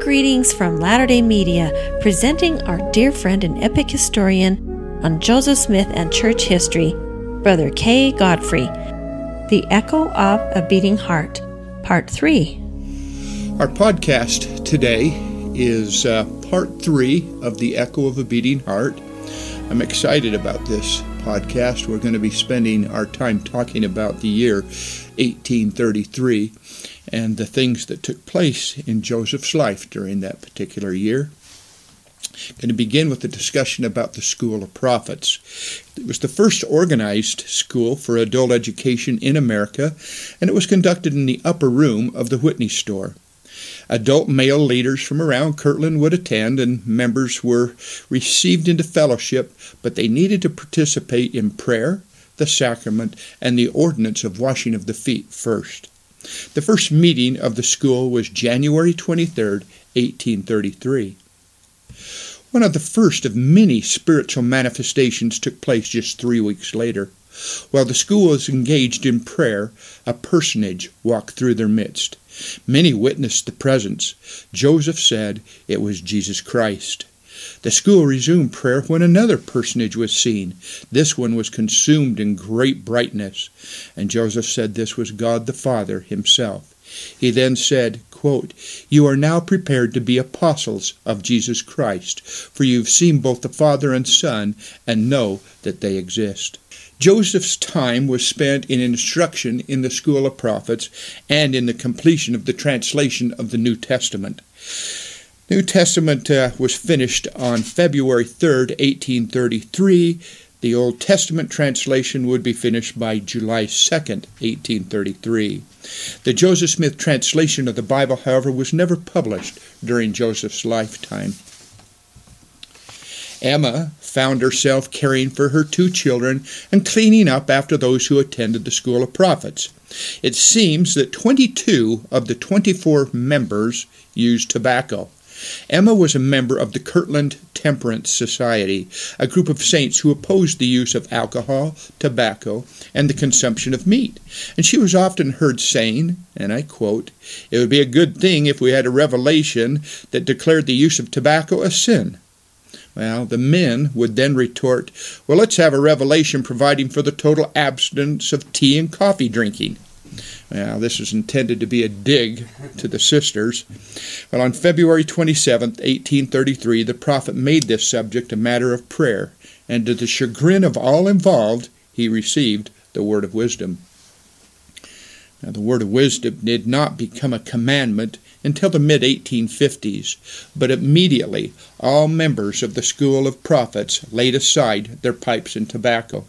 Greetings from Latter day Media, presenting our dear friend and epic historian on Joseph Smith and church history, Brother K. Godfrey. The Echo of a Beating Heart, Part 3. Our podcast today is uh, part three of The Echo of a Beating Heart. I'm excited about this podcast. We're going to be spending our time talking about the year 1833 and the things that took place in Joseph's life during that particular year. I'm going to begin with a discussion about the School of Prophets. It was the first organized school for adult education in America, and it was conducted in the upper room of the Whitney store. Adult male leaders from around Kirtland would attend, and members were received into fellowship, but they needed to participate in prayer, the sacrament, and the ordinance of washing of the feet first. The first meeting of the school was January 23, 1833. One of the first of many spiritual manifestations took place just three weeks later. While the school was engaged in prayer, a personage walked through their midst. Many witnessed the presence. Joseph said it was Jesus Christ. The school resumed prayer when another personage was seen. This one was consumed in great brightness, and Joseph said this was God the Father himself. He then said, quote, You are now prepared to be apostles of Jesus Christ, for you've seen both the Father and Son, and know that they exist. Joseph's time was spent in instruction in the school of prophets and in the completion of the translation of the New Testament. New Testament uh, was finished on February 3rd, 1833. The Old Testament translation would be finished by July 2nd, 1833. The Joseph Smith translation of the Bible, however, was never published during Joseph's lifetime. Emma found herself caring for her two children and cleaning up after those who attended the School of Prophets. It seems that 22 of the 24 members used tobacco. Emma was a member of the Kirtland Temperance Society, a group of saints who opposed the use of alcohol, tobacco, and the consumption of meat. And she was often heard saying, and I quote, It would be a good thing if we had a revelation that declared the use of tobacco a sin. Well, the men would then retort, Well, let's have a revelation providing for the total abstinence of tea and coffee drinking. Well, this was intended to be a dig to the sisters. But on February 27, 1833, the prophet made this subject a matter of prayer, and to the chagrin of all involved, he received the word of wisdom. Now, the word of wisdom did not become a commandment until the mid 1850s, but immediately all members of the school of prophets laid aside their pipes and tobacco.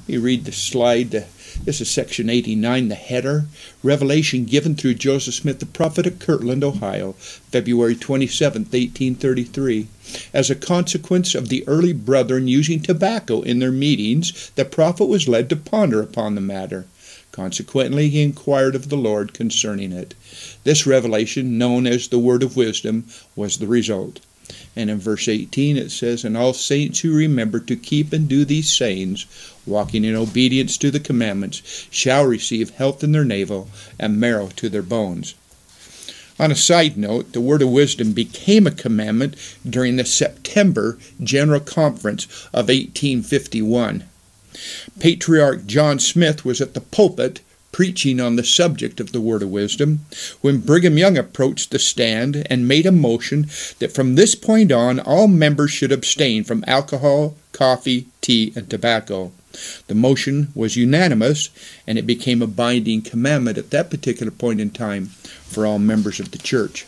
Let me read the slide this is section 89, the header. Revelation given through Joseph Smith, the prophet of Kirtland, Ohio, February 27, 1833. As a consequence of the early brethren using tobacco in their meetings, the prophet was led to ponder upon the matter. Consequently, he inquired of the Lord concerning it. This revelation, known as the Word of Wisdom, was the result. And in verse 18 it says, And all saints who remember to keep and do these sayings, walking in obedience to the commandments, shall receive health in their navel and marrow to their bones. On a side note, the word of wisdom became a commandment during the September General Conference of 1851. Patriarch John Smith was at the pulpit preaching on the subject of the word of wisdom when Brigham Young approached the stand and made a motion that from this point on all members should abstain from alcohol, coffee, tea, and tobacco. The motion was unanimous and it became a binding commandment at that particular point in time for all members of the church.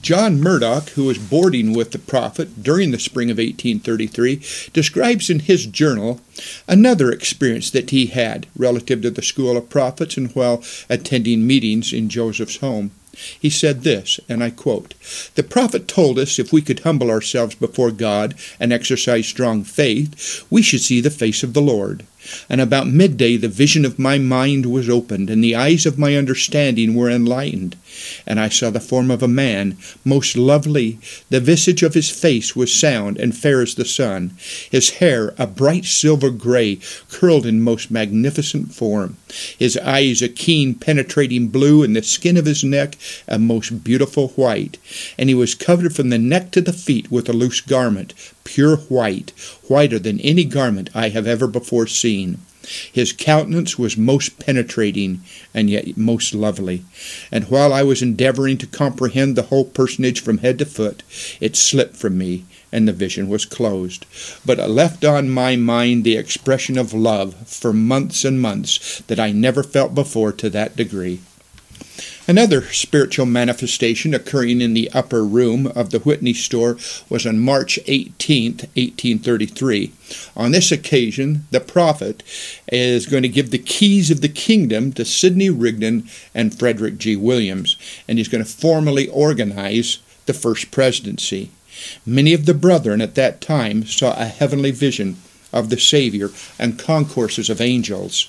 John Murdock, who was boarding with the prophet during the spring of 1833, describes in his journal another experience that he had relative to the school of prophets and while attending meetings in Joseph's home. He said this, and I quote The prophet told us if we could humble ourselves before God and exercise strong faith, we should see the face of the Lord. And about midday the vision of my mind was opened, and the eyes of my understanding were enlightened. And I saw the form of a man, most lovely. The visage of his face was sound and fair as the sun. His hair a bright silver gray, curled in most magnificent form. His eyes a keen penetrating blue, and the skin of his neck a most beautiful white. And he was covered from the neck to the feet with a loose garment, pure white, whiter than any garment I have ever before seen. His countenance was most penetrating and yet most lovely. And while I was endeavoring to comprehend the whole personage from head to foot, it slipped from me, and the vision was closed. But it left on my mind the expression of love for months and months that I never felt before to that degree. Another spiritual manifestation occurring in the upper room of the Whitney store was on March 18, 1833. On this occasion, the prophet is going to give the keys of the kingdom to Sidney Rigdon and Frederick G. Williams, and he's going to formally organize the first presidency. Many of the brethren at that time saw a heavenly vision of the Savior and concourses of angels.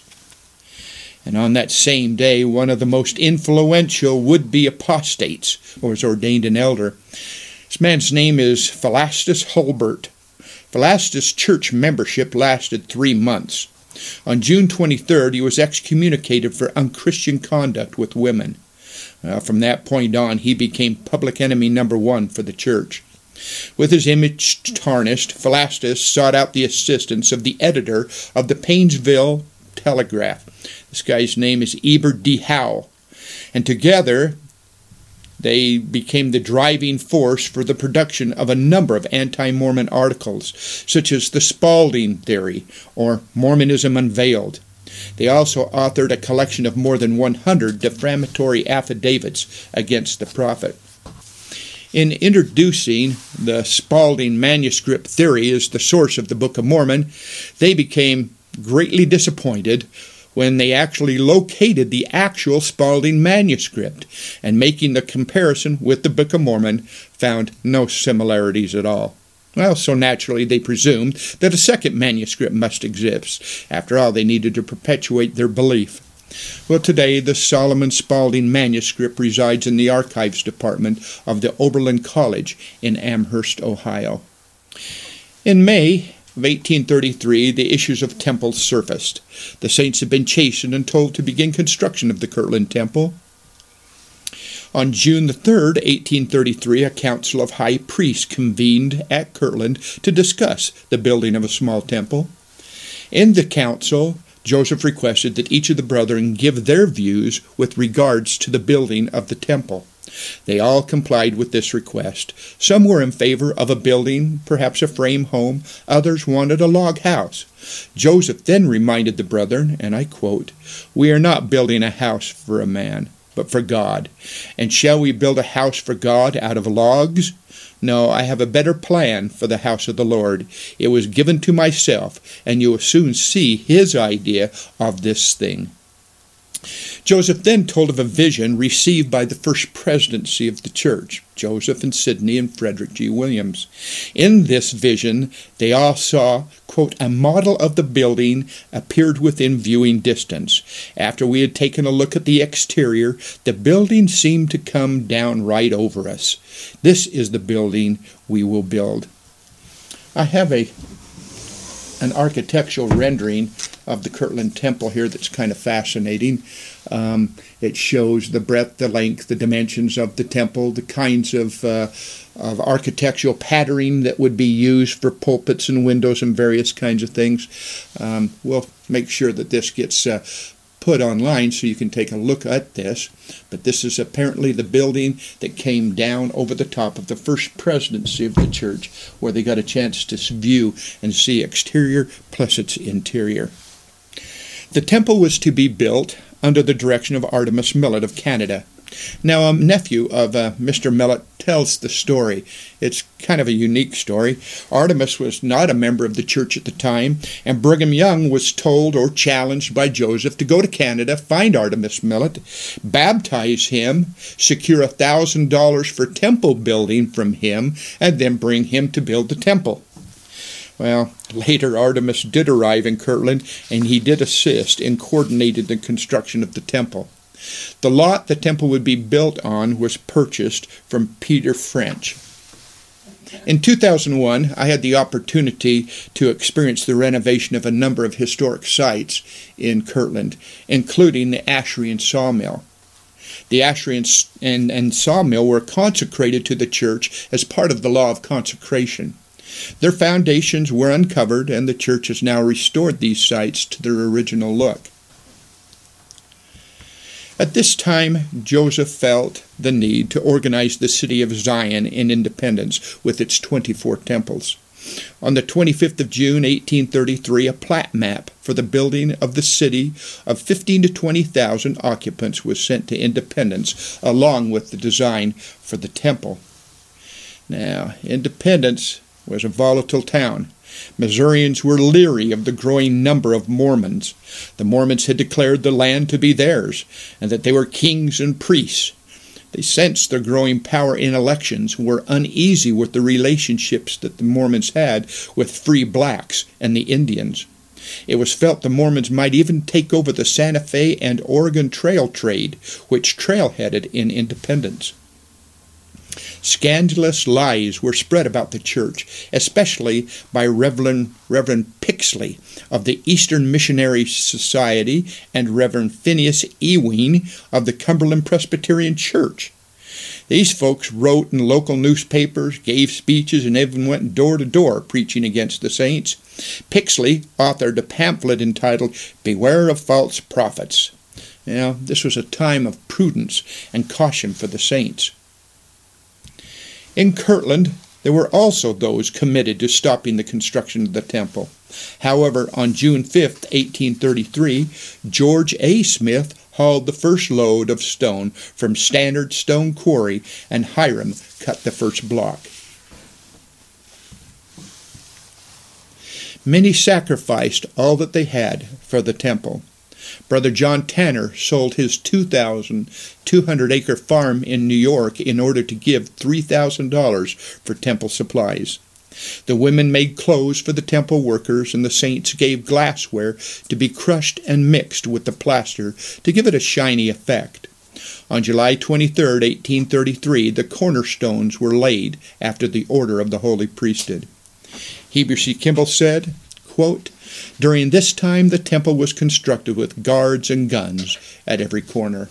And on that same day, one of the most influential would be apostates was ordained an elder. This man's name is Philastus Hulbert. Philastus' church membership lasted three months. On June 23rd, he was excommunicated for unchristian conduct with women. Uh, from that point on, he became public enemy number one for the church. With his image tarnished, Philastus sought out the assistance of the editor of the Painesville Telegraph. This guy's name is Eber D. Howe. And together, they became the driving force for the production of a number of anti Mormon articles, such as the Spalding Theory or Mormonism Unveiled. They also authored a collection of more than 100 defamatory affidavits against the prophet. In introducing the Spalding manuscript theory as the source of the Book of Mormon, they became greatly disappointed when they actually located the actual Spalding manuscript and making the comparison with the Book of Mormon found no similarities at all. Well, so naturally they presumed that a second manuscript must exist. After all, they needed to perpetuate their belief. Well, today the Solomon Spalding manuscript resides in the Archives Department of the Oberlin College in Amherst, Ohio. In May of 1833, the issues of temple surfaced. The saints had been chastened and told to begin construction of the Kirtland Temple. On June the 3rd, 1833, a council of high priests convened at Kirtland to discuss the building of a small temple. In the council, Joseph requested that each of the brethren give their views with regards to the building of the temple. They all complied with this request. Some were in favor of a building, perhaps a frame home, others wanted a log house. Joseph then reminded the brethren, and I quote, We are not building a house for a man, but for God. And shall we build a house for God out of logs? No, I have a better plan for the house of the Lord. It was given to myself, and you will soon see his idea of this thing. Joseph then told of a vision received by the first presidency of the church, Joseph and Sidney and Frederick G. Williams. In this vision, they all saw, quote, a model of the building appeared within viewing distance. After we had taken a look at the exterior, the building seemed to come down right over us. This is the building we will build. I have a an architectural rendering of the Kirtland Temple here that's kind of fascinating. Um, it shows the breadth, the length, the dimensions of the temple, the kinds of, uh, of architectural patterning that would be used for pulpits and windows and various kinds of things. Um, we'll make sure that this gets uh, put online so you can take a look at this. But this is apparently the building that came down over the top of the first presidency of the church, where they got a chance to view and see exterior plus its interior. The temple was to be built under the direction of Artemus Millet of Canada. Now, a nephew of uh, Mr. Millet tells the story. It's kind of a unique story. Artemus was not a member of the church at the time, and Brigham Young was told or challenged by Joseph to go to Canada, find Artemus Millet, baptize him, secure a thousand dollars for temple building from him, and then bring him to build the temple. Well, later Artemus did arrive in Kirtland and he did assist in coordinating the construction of the temple. The lot the temple would be built on was purchased from Peter French. In 2001, I had the opportunity to experience the renovation of a number of historic sites in Kirtland, including the Ashery Sawmill. The Ashery and, and Sawmill were consecrated to the church as part of the law of consecration. Their foundations were uncovered, and the church has now restored these sites to their original look. At this time, Joseph felt the need to organize the city of Zion in independence with its 24 temples. On the 25th of June, 1833, a plat map for the building of the city of 15 to 20,000 occupants was sent to Independence, along with the design for the temple. Now, Independence was a volatile town. Missourians were leery of the growing number of Mormons. The Mormons had declared the land to be theirs, and that they were kings and priests. They sensed their growing power in elections, and were uneasy with the relationships that the Mormons had with free blacks and the Indians. It was felt the Mormons might even take over the Santa Fe and Oregon Trail trade, which trailheaded in Independence. Scandalous lies were spread about the church, especially by Reverend, Reverend Pixley of the Eastern Missionary Society and Reverend Phineas Ewing of the Cumberland Presbyterian Church. These folks wrote in local newspapers, gave speeches, and even went door to door preaching against the saints. Pixley authored a pamphlet entitled Beware of False Prophets. Now, this was a time of prudence and caution for the saints. In Kirtland, there were also those committed to stopping the construction of the temple. However, on June 5, 1833, George A. Smith hauled the first load of stone from Stannard Stone Quarry, and Hyrum cut the first block. Many sacrificed all that they had for the temple. Brother John Tanner sold his 2,200 acre farm in New York in order to give $3,000 for temple supplies. The women made clothes for the temple workers, and the saints gave glassware to be crushed and mixed with the plaster to give it a shiny effect. On July 23, 1833, the cornerstones were laid after the order of the holy priesthood. Heber C. Kimball said, quote, during this time, the temple was constructed with guards and guns at every corner.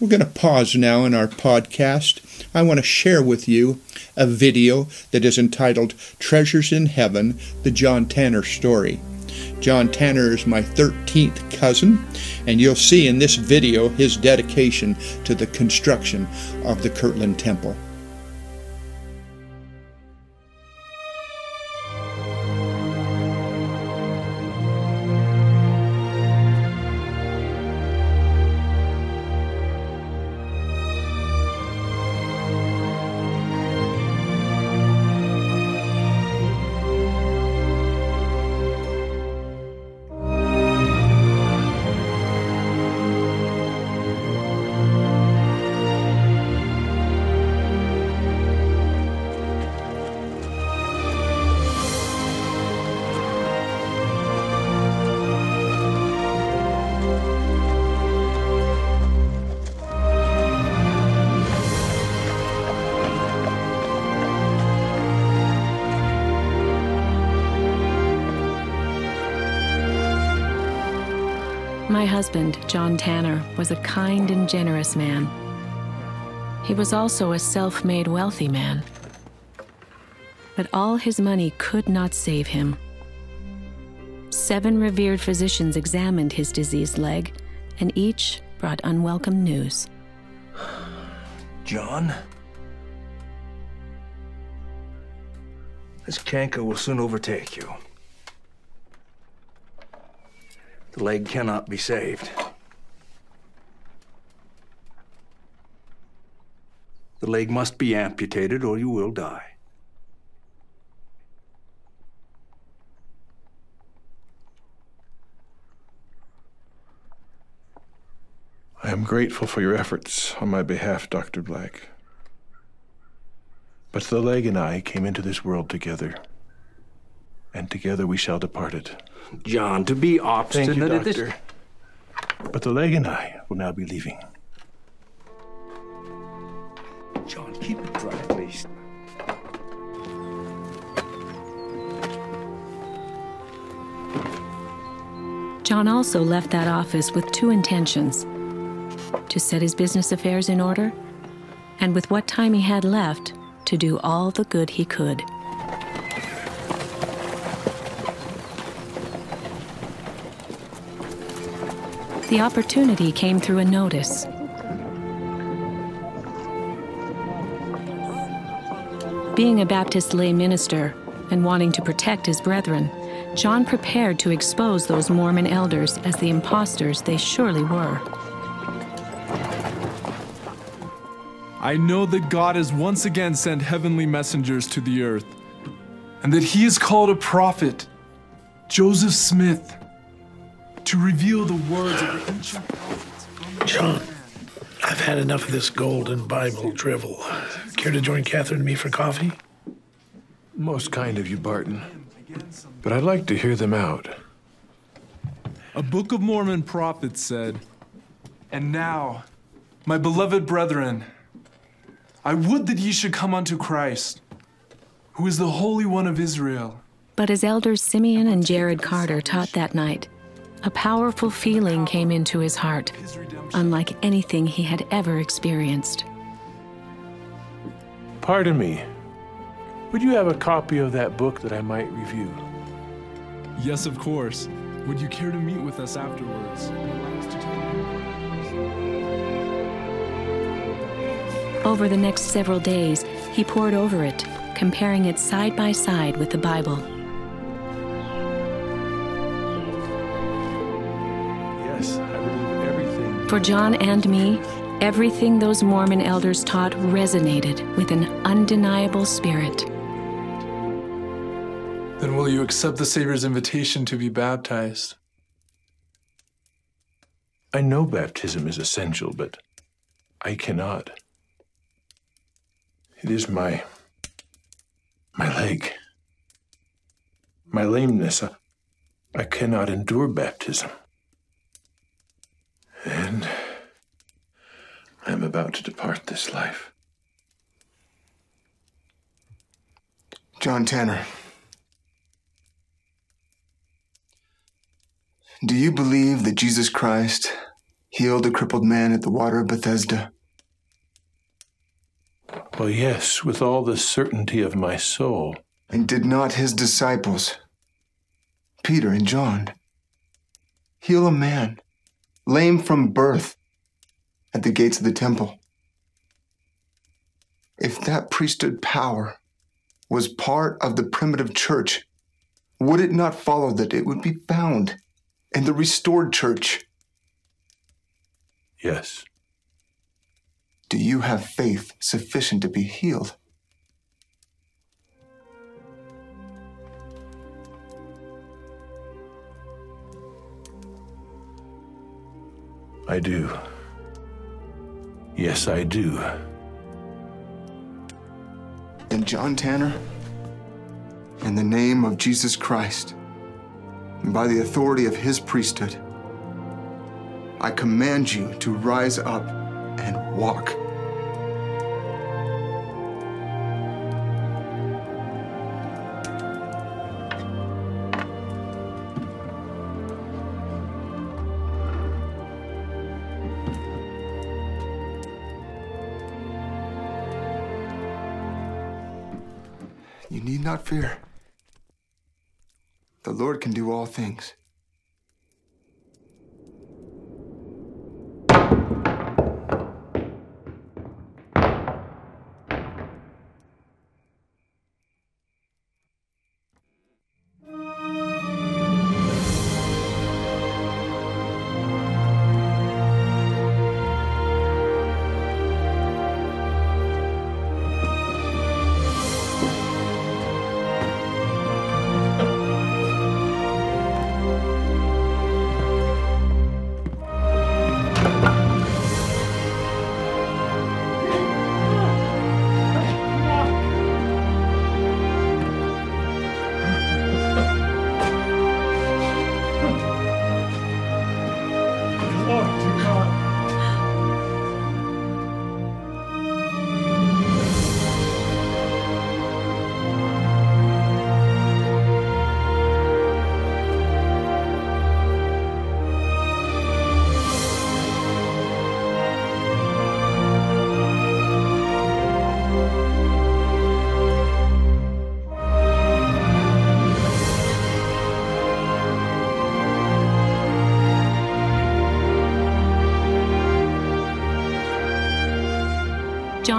We're going to pause now in our podcast. I want to share with you a video that is entitled Treasures in Heaven The John Tanner Story. John Tanner is my 13th cousin, and you'll see in this video his dedication to the construction of the Kirtland Temple. My husband, John Tanner, was a kind and generous man. He was also a self made wealthy man. But all his money could not save him. Seven revered physicians examined his diseased leg, and each brought unwelcome news. John? This canker will soon overtake you. The leg cannot be saved. The leg must be amputated or you will die. I am grateful for your efforts on my behalf, Dr. Black. But the leg and I came into this world together. And together we shall depart it. John, to be obstinate. Thank you, at this- Doctor. But the leg and I will now be leaving. John, keep it dry, please. John also left that office with two intentions to set his business affairs in order, and with what time he had left, to do all the good he could. The opportunity came through a notice. Being a Baptist lay minister and wanting to protect his brethren, John prepared to expose those Mormon elders as the impostors they surely were. I know that God has once again sent heavenly messengers to the earth, and that He has called a prophet, Joseph Smith, to reveal the words of the ancient prophets. John, I've had enough of this golden Bible drivel. Care to join Catherine and me for coffee? Most kind of you, Barton. But I'd like to hear them out. A Book of Mormon prophet said, And now, my beloved brethren, I would that ye should come unto Christ, who is the Holy One of Israel. But as elders Simeon and Jared Carter taught that night, a powerful feeling came into his heart, unlike anything he had ever experienced. Pardon me. Would you have a copy of that book that I might review? Yes, of course. Would you care to meet with us afterwards? and allow us to tell you? Over the next several days, he pored over it, comparing it side by side with the Bible. For John and me, everything those Mormon elders taught resonated with an undeniable spirit. Then will you accept the Savior's invitation to be baptized? I know baptism is essential, but I cannot. It is my my leg, my lameness. I, I cannot endure baptism. And I am about to depart this life. John Tanner. Do you believe that Jesus Christ healed a crippled man at the water of Bethesda? Well, yes, with all the certainty of my soul. And did not his disciples, Peter and John, heal a man lame from birth at the gates of the temple? If that priesthood power was part of the primitive church, would it not follow that it would be found in the restored church? Yes. Do you have faith sufficient to be healed? I do. Yes, I do. Then, John Tanner, in the name of Jesus Christ, and by the authority of his priesthood, I command you to rise up and walk. You need not fear. The Lord can do all things.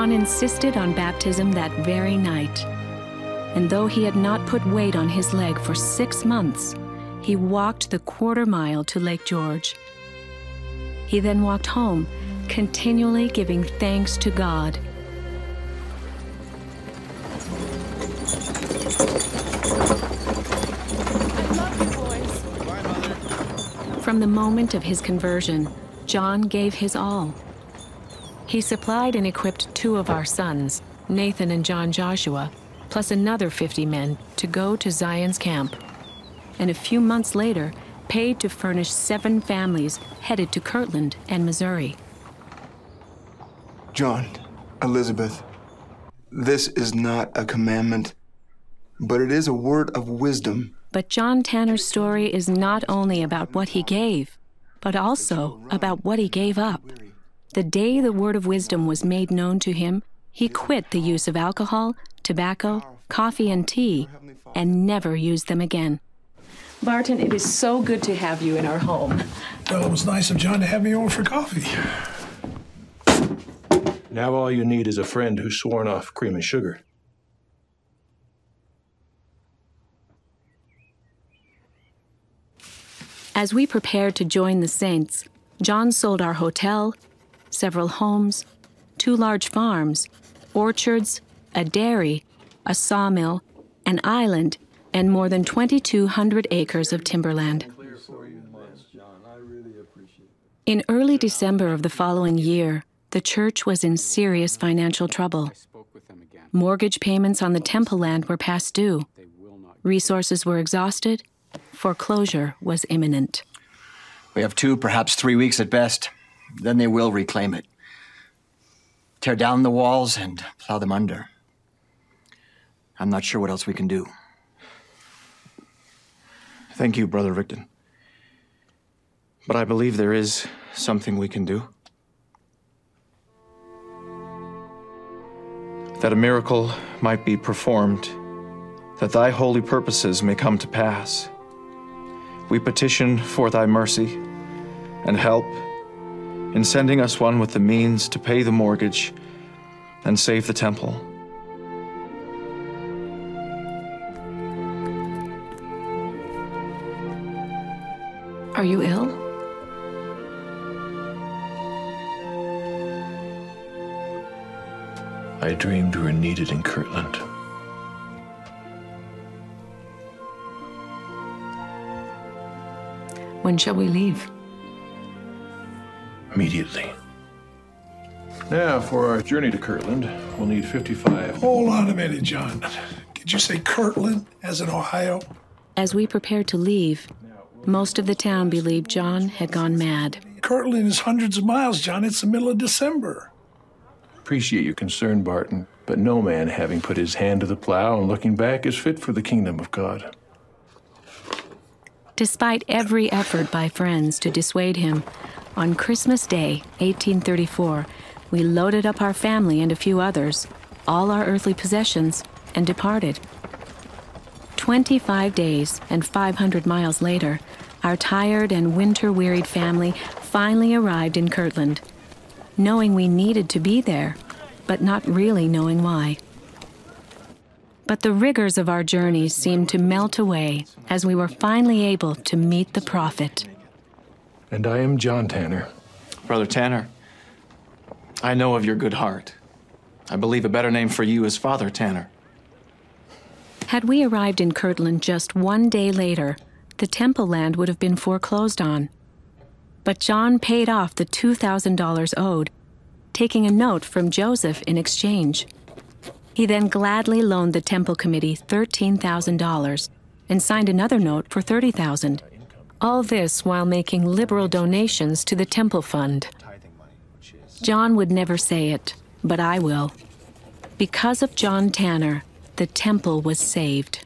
John insisted on baptism that very night. And though he had not put weight on his leg for six months, he walked the quarter mile to Lake George. He then walked home, continually giving thanks to God. From the moment of his conversion, John gave his all. He supplied and equipped two of our sons, Nathan and John Joshua, plus another 50 men to go to Zion's camp. And a few months later, paid to furnish seven families headed to Kirtland and Missouri. John, Elizabeth, this is not a commandment, but it is a word of wisdom. But John Tanner's story is not only about what he gave, but also about what he gave up. The day the word of wisdom was made known to him, he quit the use of alcohol, tobacco, coffee, and tea, and never used them again. Barton, it is so good to have you in our home. Well, it was nice of John to have me over for coffee. Now all you need is a friend who's sworn off cream and sugar. As we prepared to join the saints, John sold our hotel, several homes, two large farms, orchards, a dairy, a sawmill, an island, and more than 2,200 acres of timberland. In early December of the following year, the church was in serious financial trouble. Mortgage payments on the temple land were past due. Resources were exhausted. Foreclosure was imminent. We have two, perhaps three weeks at best. Then they will reclaim it. Tear down the walls and plow them under. I'm not sure what else we can do. Thank you, Brother Rigdon. But I believe there is something we can do. That a miracle might be performed, that thy holy purposes may come to pass. We petition for thy mercy and help in sending us one with the means to pay the mortgage and save the temple. Are you ill? I dreamed we were needed in Kirtland. When shall we leave? Immediately. Now, for our journey to Kirtland, we'll need 55. Hold on a minute, John. Did you say Kirtland, as in Ohio? As we prepared to leave, most of the town believed John had gone mad. Kirtland is hundreds of miles, John. It's the middle of December. Appreciate your concern, Barton, but no man having put his hand to the plow and looking back is fit for the kingdom of God. Despite every effort by friends to dissuade him, on Christmas Day, 1834, we loaded up our family and a few others, all our earthly possessions, and departed. 25 days and 500 miles later, our tired and winter wearied family finally arrived in Kirtland, knowing we needed to be there, but not really knowing why. But the rigors of our journey seemed to melt away as we were finally able to meet the prophet. And I am John Tanner. Brother Tanner, I know of your good heart. I believe a better name for you is Father Tanner. Had we arrived in Kirtland just one day later, the temple land would have been foreclosed on. But John paid off the $2,000 owed, taking a note from Joseph in exchange. He then gladly loaned the temple committee $13,000 and signed another note for $30,000. All this while making liberal donations to the temple fund. John would never say it, but I will. Because of John Tanner, the temple was saved.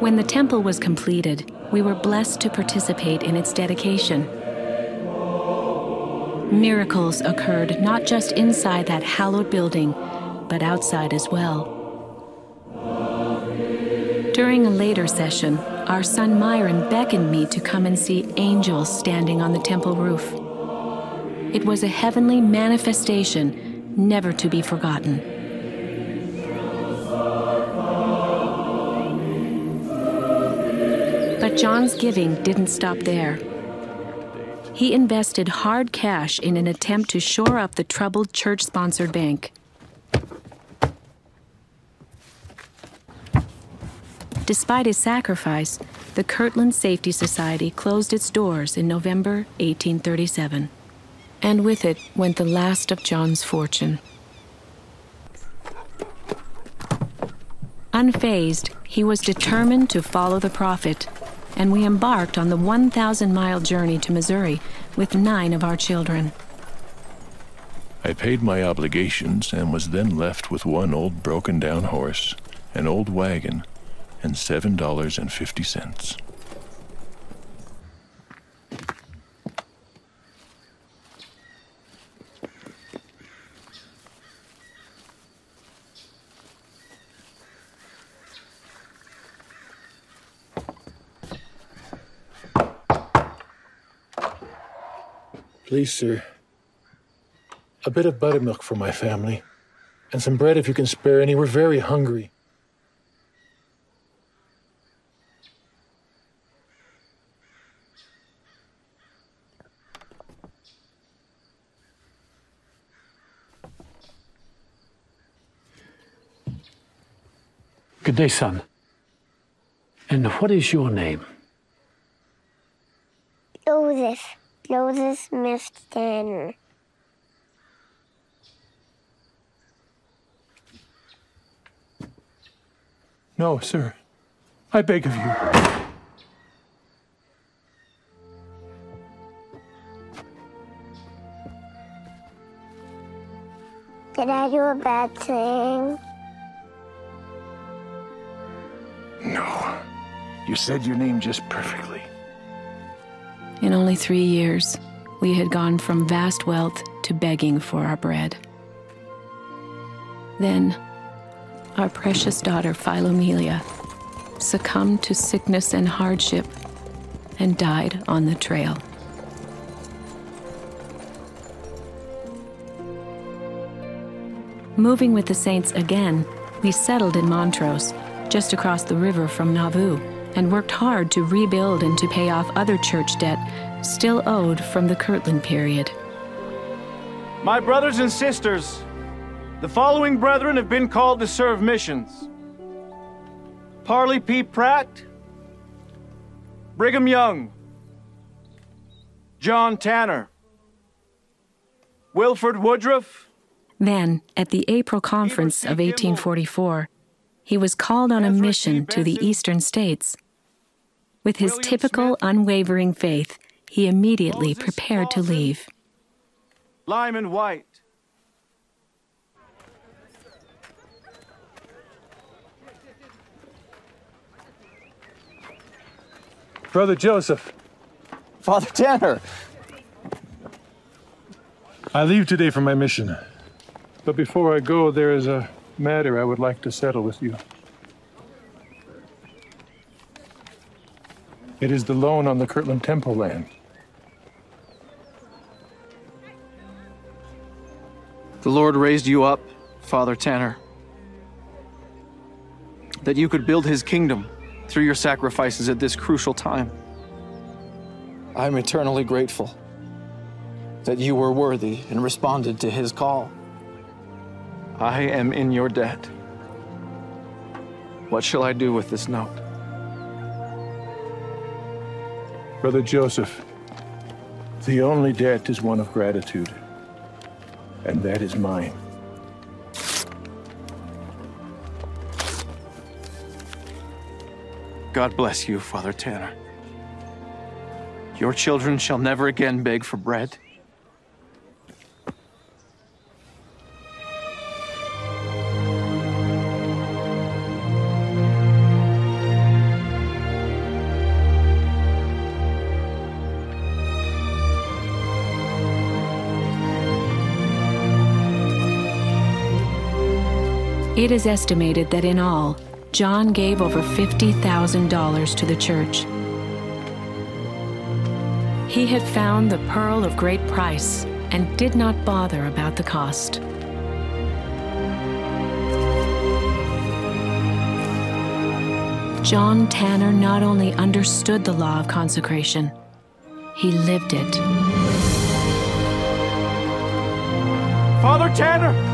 When the temple was completed, we were blessed to participate in its dedication. Miracles occurred not just inside that hallowed building, but outside as well. During a later session, our son Myron beckoned me to come and see angels standing on the temple roof. It was a heavenly manifestation never to be forgotten. But John's giving didn't stop there. He invested hard cash in an attempt to shore up the troubled church sponsored bank. Despite his sacrifice, the Kirtland Safety Society closed its doors in November 1837. And with it went the last of John's fortune. Unfazed, he was determined to follow the prophet, and we embarked on the 1,000 mile journey to Missouri with nine of our children. I paid my obligations and was then left with one old broken down horse, an old wagon, and $7.50. Please, sir. A bit of buttermilk for my family. And some bread if you can spare any. We're very hungry. Good day, son. And what is your name? Joseph. Joseph Smith Tanner. No, sir. I beg of you. Did I do a bad thing? No. You said your name just perfectly. In only three years, we had gone from vast wealth to begging for our bread. Then, our precious daughter Philomelia succumbed to sickness and hardship and died on the trail. Moving with the Saints again, we settled in Montrose, just across the river from Nauvoo, and worked hard to rebuild and to pay off other church debt still owed from the Kirtland period. My brothers and sisters, the following brethren have been called to serve missions Parley P. Pratt, Brigham Young, John Tanner, Wilford Woodruff. Then, at the April conference of 1844, he was called on a mission to the eastern states. With his typical unwavering faith, he immediately prepared to leave. Lyman Wight. Brother Joseph. Father Tanner. I leave today for my mission. But before I go, there is a matter I would like to settle with you. It is the loan on the Kirtland Temple land. The Lord raised you up, Father Tanner, that you could build his kingdom through your sacrifices at this crucial time. I'm eternally grateful that you were worthy and responded to his call. I am in your debt. What shall I do with this note? Brother Joseph, the only debt is one of gratitude, and that is mine. God bless you, Father Tanner. Your children shall never again beg for bread. It is estimated that in all, John gave over $50,000 to the church. He had found the pearl of great price and did not bother about the cost. John Tanner not only understood the law of consecration, he lived it. Father Tanner!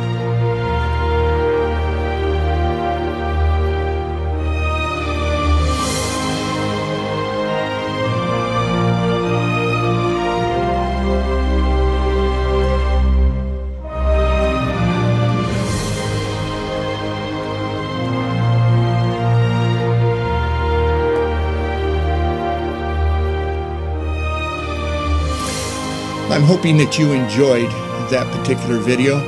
I'm hoping that you enjoyed that particular video.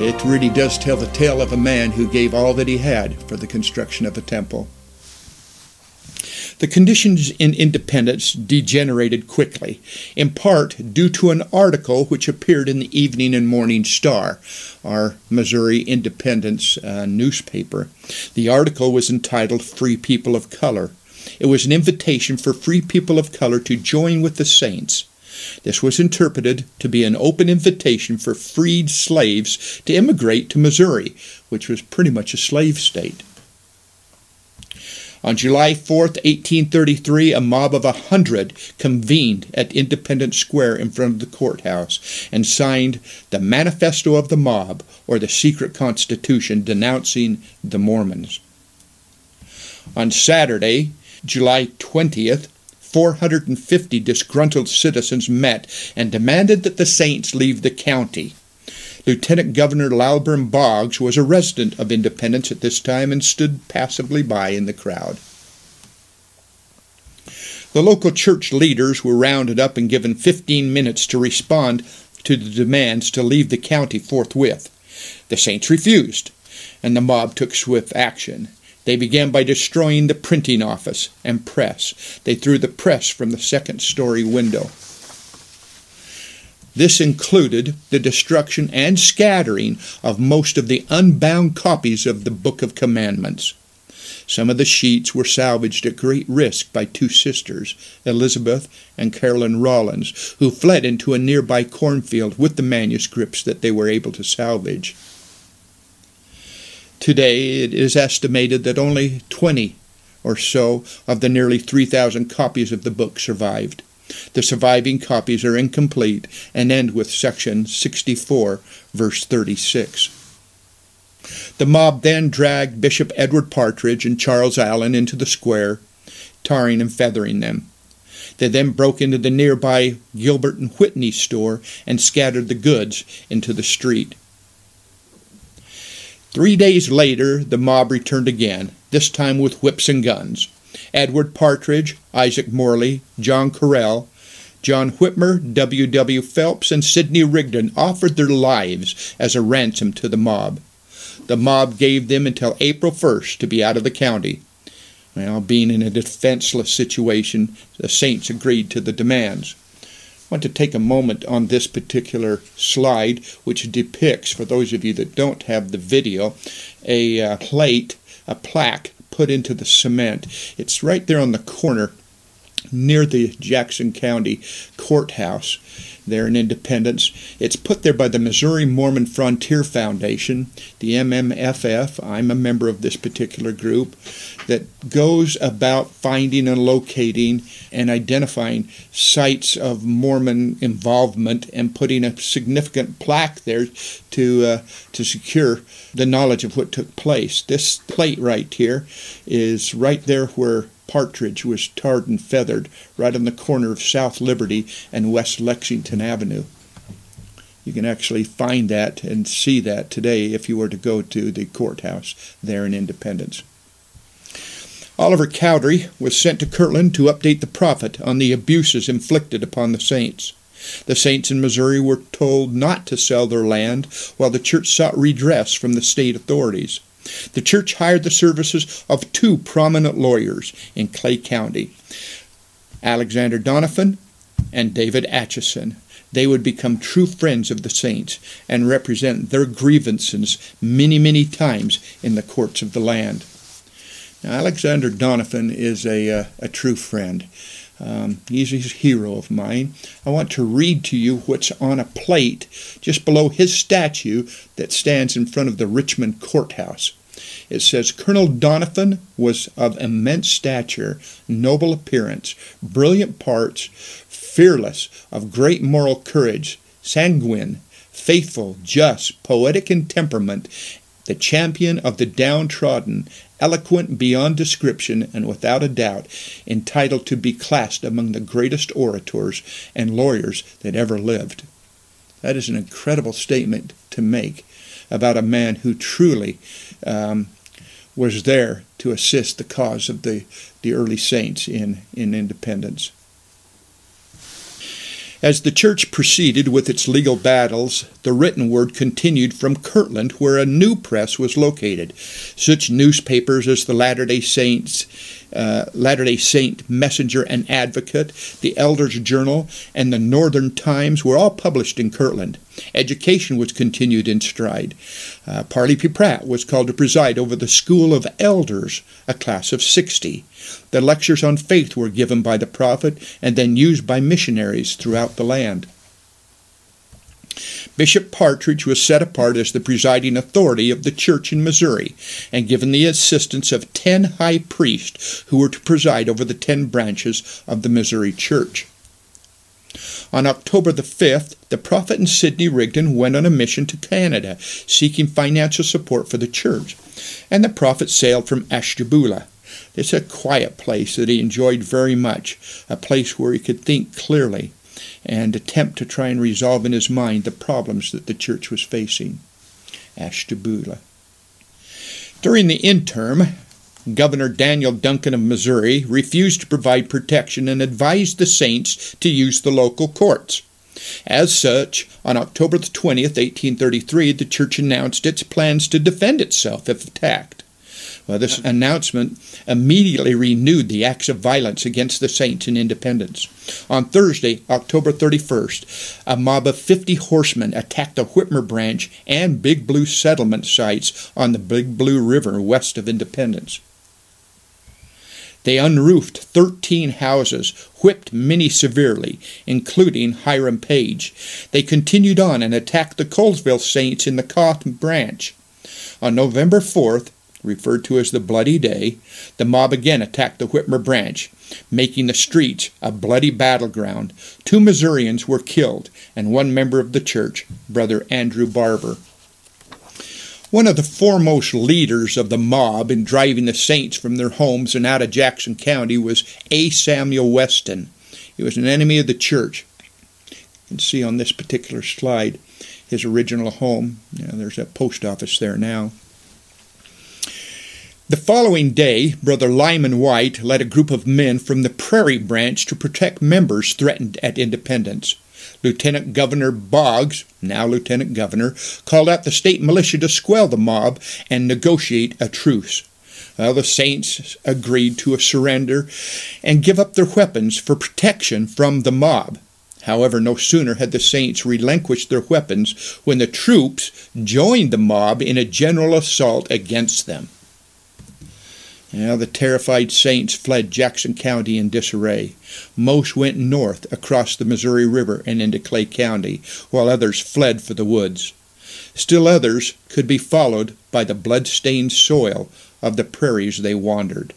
It really does tell the tale of a man who gave all that he had for the construction of a temple. The conditions in Independence degenerated quickly, in part due to an article which appeared in the Evening and Morning Star, our Missouri Independence uh, newspaper. The article was entitled Free People of Color. It was an invitation for free people of color to join with the saints this was interpreted to be an open invitation for freed slaves to immigrate to Missouri, which was pretty much a slave state. On July 4, 1833, a mob of a hundred convened at Independence Square in front of the courthouse and signed the Manifesto of the Mob, or the Secret Constitution, denouncing the Mormons. On Saturday, July 20th, 450 disgruntled citizens met and demanded that the Saints leave the county. Lieutenant Governor Lilburn Boggs was a resident of Independence at this time and stood passively by in the crowd. The local church leaders were rounded up and given 15 minutes to respond to the demands to leave the county forthwith. The Saints refused, and the mob took swift action. They began by destroying the printing office and press. They threw the press from the second story window. This included the destruction and scattering of most of the unbound copies of the Book of Commandments. Some of the sheets were salvaged at great risk by two sisters, Elizabeth and Carolyn Rollins, who fled into a nearby cornfield with the manuscripts that they were able to salvage. Today, it is estimated that only 20 or so of the nearly 3,000 copies of the book survived. The surviving copies are incomplete and end with section 64, verse 36. The mob then dragged Bishop Edward Partridge and Charles Allen into the square, tarring and feathering them. They then broke into the nearby Gilbert and Whitney store and scattered the goods into the street. Three days later, the mob returned again, this time with whips and guns. Edward Partridge, Isaac Morley, John Corrill, John Whitmer, W. W. Phelps, and Sidney Rigdon offered their lives as a ransom to the mob. The mob gave them until April 1st to be out of the county. Well, being in a defenseless situation, the Saints agreed to the demands. I want to take a moment on this particular slide, which depicts, for those of you that don't have the video, a uh, plate, a plaque put into the cement. It's right there on the corner near the Jackson County Courthouse there in Independence. It's put there by the Missouri Mormon Frontier Foundation, the MMFF. I'm a member of this particular group that goes about finding and locating and identifying sites of Mormon involvement and putting a significant plaque there to uh, to secure the knowledge of what took place. This plate right here is right there where Partridge was tarred and feathered right on the corner of South Liberty and West Lexington Avenue. You can actually find that and see that today if you were to go to the courthouse there in Independence. Oliver Cowdery was sent to Kirtland to update the prophet on the abuses inflicted upon the saints. The saints in Missouri were told not to sell their land while the church sought redress from the state authorities. The church hired the services of two prominent lawyers in Clay County, Alexander Doniphan and David Atchison. They would become true friends of the saints and represent their grievances many, many times in the courts of the land. Now, Alexander Doniphan is a, uh, a true friend. Um, he's a hero of mine. I want to read to you what's on a plate just below his statue that stands in front of the Richmond courthouse. It says Colonel Doniphan was of immense stature, noble appearance, brilliant parts, fearless, of great moral courage, sanguine, faithful, just, poetic in temperament, the champion of the downtrodden, eloquent beyond description, and without a doubt entitled to be classed among the greatest orators and lawyers that ever lived. That is an incredible statement to make about a man who truly um, was there to assist the cause of the, the early saints in, in independence. As the church proceeded with its legal battles, the written word continued from Kirtland, where a new press was located. Such newspapers as the Latter day Saints, uh, Latter day Saint Messenger and Advocate, the Elders Journal, and the Northern Times were all published in Kirtland. Education was continued in stride. Uh, Parley P. Pratt was called to preside over the School of Elders, a class of 60. The lectures on faith were given by the prophet and then used by missionaries throughout the land. Bishop Partridge was set apart as the presiding authority of the church in Missouri and given the assistance of ten high priests who were to preside over the ten branches of the Missouri church. On October the 5th, the prophet and Sidney Rigdon went on a mission to Canada, seeking financial support for the church, and the prophet sailed from Ashtabula. It's a quiet place that he enjoyed very much, a place where he could think clearly and attempt to try and resolve in his mind the problems that the church was facing. Ashtabula. During the interim, Governor Daniel Dunklin of Missouri refused to provide protection and advised the saints to use the local courts. As such, on October 20, 1833, the church announced its plans to defend itself if attacked. Well, this announcement immediately renewed the acts of violence against the saints in Independence. On Thursday, October 31st, a mob of 50 horsemen attacked the Whitmer Branch and Big Blue settlement sites on the Big Blue River west of Independence. They unroofed 13 houses, whipped many severely, including Hiram Page. They continued on and attacked the Colesville Saints in the Cotton Branch. On November 4th, referred to as the Bloody Day, the mob again attacked the Whitmer branch, making the streets a bloody battleground. Two Missourians were killed, and one member of the church, Brother Andrew Barber. One of the foremost leaders of the mob in driving the saints from their homes and out of Jackson County was A. Samuel Weston. He was an enemy of the church. You can see on this particular slide his original home. There's a post office there now. The following day, Brother Lyman Wight led a group of men from the Prairie Branch to protect members threatened at Independence. Lieutenant Governor Boggs, now Lieutenant Governor, called out the state militia to squell the mob and negotiate a truce. Well, the saints agreed to a surrender and give up their weapons for protection from the mob. However, no sooner had the saints relinquished their weapons when the troops joined the mob in a general assault against them. Now the terrified saints fled Jackson County in disarray. Most went north across the Missouri River and into Clay County, while others fled for the woods. Still others could be followed by the blood-stained soil of the prairies they wandered.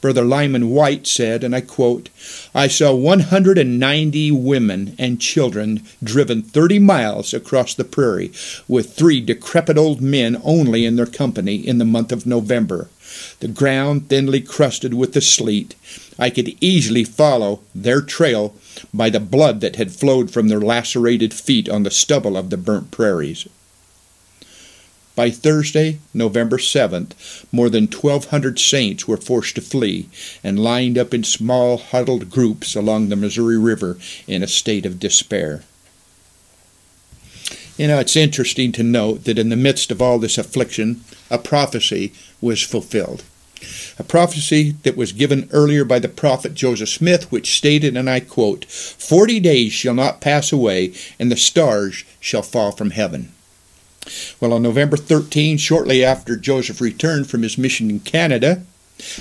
Brother Lyman Wight said, and I quote, I saw 190 women and children driven 30 miles across the prairie, with three decrepit old men only in their company in the month of November the ground thinly crusted with the sleet. I could easily follow their trail by the blood that had flowed from their lacerated feet on the stubble of the burnt prairies. By Thursday, November 7th, more than 1,200 saints were forced to flee and lined up in small, huddled groups along the Missouri River in a state of despair. You know, it's interesting to note that in the midst of all this affliction, a prophecy was fulfilled. A prophecy that was given earlier by the prophet Joseph Smith, which stated, and I quote, Forty days shall not pass away, and the stars shall fall from heaven. Well, on November 13, shortly after Joseph returned from his mission in Canada,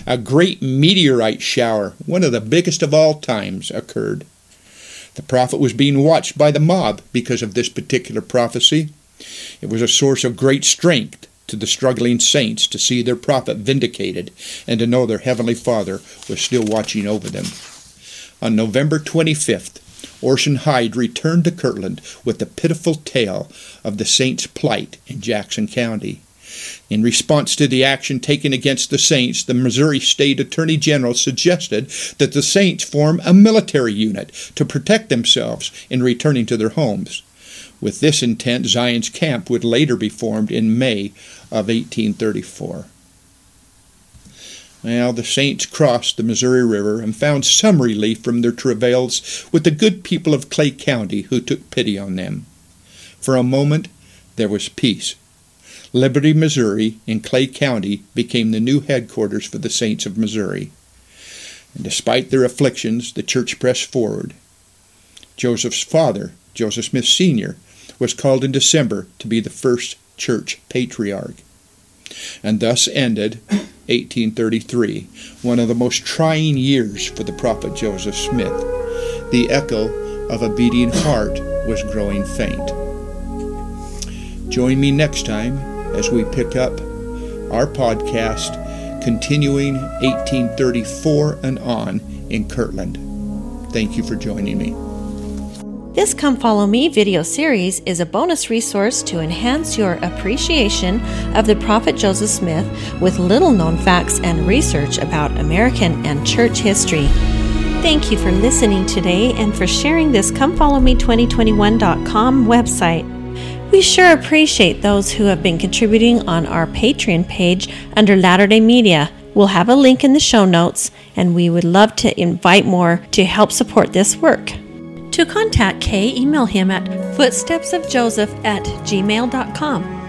A great meteorite shower, one of the biggest of all times, occurred. The prophet was being watched by the mob because of this particular prophecy. It was a source of great strength to the struggling saints to see their prophet vindicated and to know their heavenly Father was still watching over them. On November 25th, Orson Hyde returned to Kirtland with the pitiful tale of the saints' plight in Jackson County. In response to the action taken against the Saints, the Missouri State Attorney General suggested that the Saints form a military unit to protect themselves in returning to their homes. With this intent, Zion's Camp would later be formed in May of 1834. Well, the Saints crossed the Missouri River and found some relief from their travails with the good people of Clay County who took pity on them. For a moment, there was peace. Liberty, Missouri, in Clay County, became the new headquarters for the Saints of Missouri. And despite their afflictions, the church pressed forward. Joseph's father, Joseph Smith Sr., was called in December to be the first church patriarch. And thus ended 1833, one of the most trying years for the prophet Joseph Smith. The echo of a beating heart was growing faint. Join me next time as we pick up our podcast continuing 1834 and on in Kirtland. Thank you for joining me. This Come Follow Me video series is a bonus resource to enhance your appreciation of the Prophet Joseph Smith with little known facts and research about American and church history. Thank you for listening today and for sharing this Come Follow ComeFollowMe2021.com website. We sure appreciate those who have been contributing on our Patreon page under Latter day Media. We'll have a link in the show notes, and we would love to invite more to help support this work. To contact Kay, email him at footstepsofjoseph at gmail.com.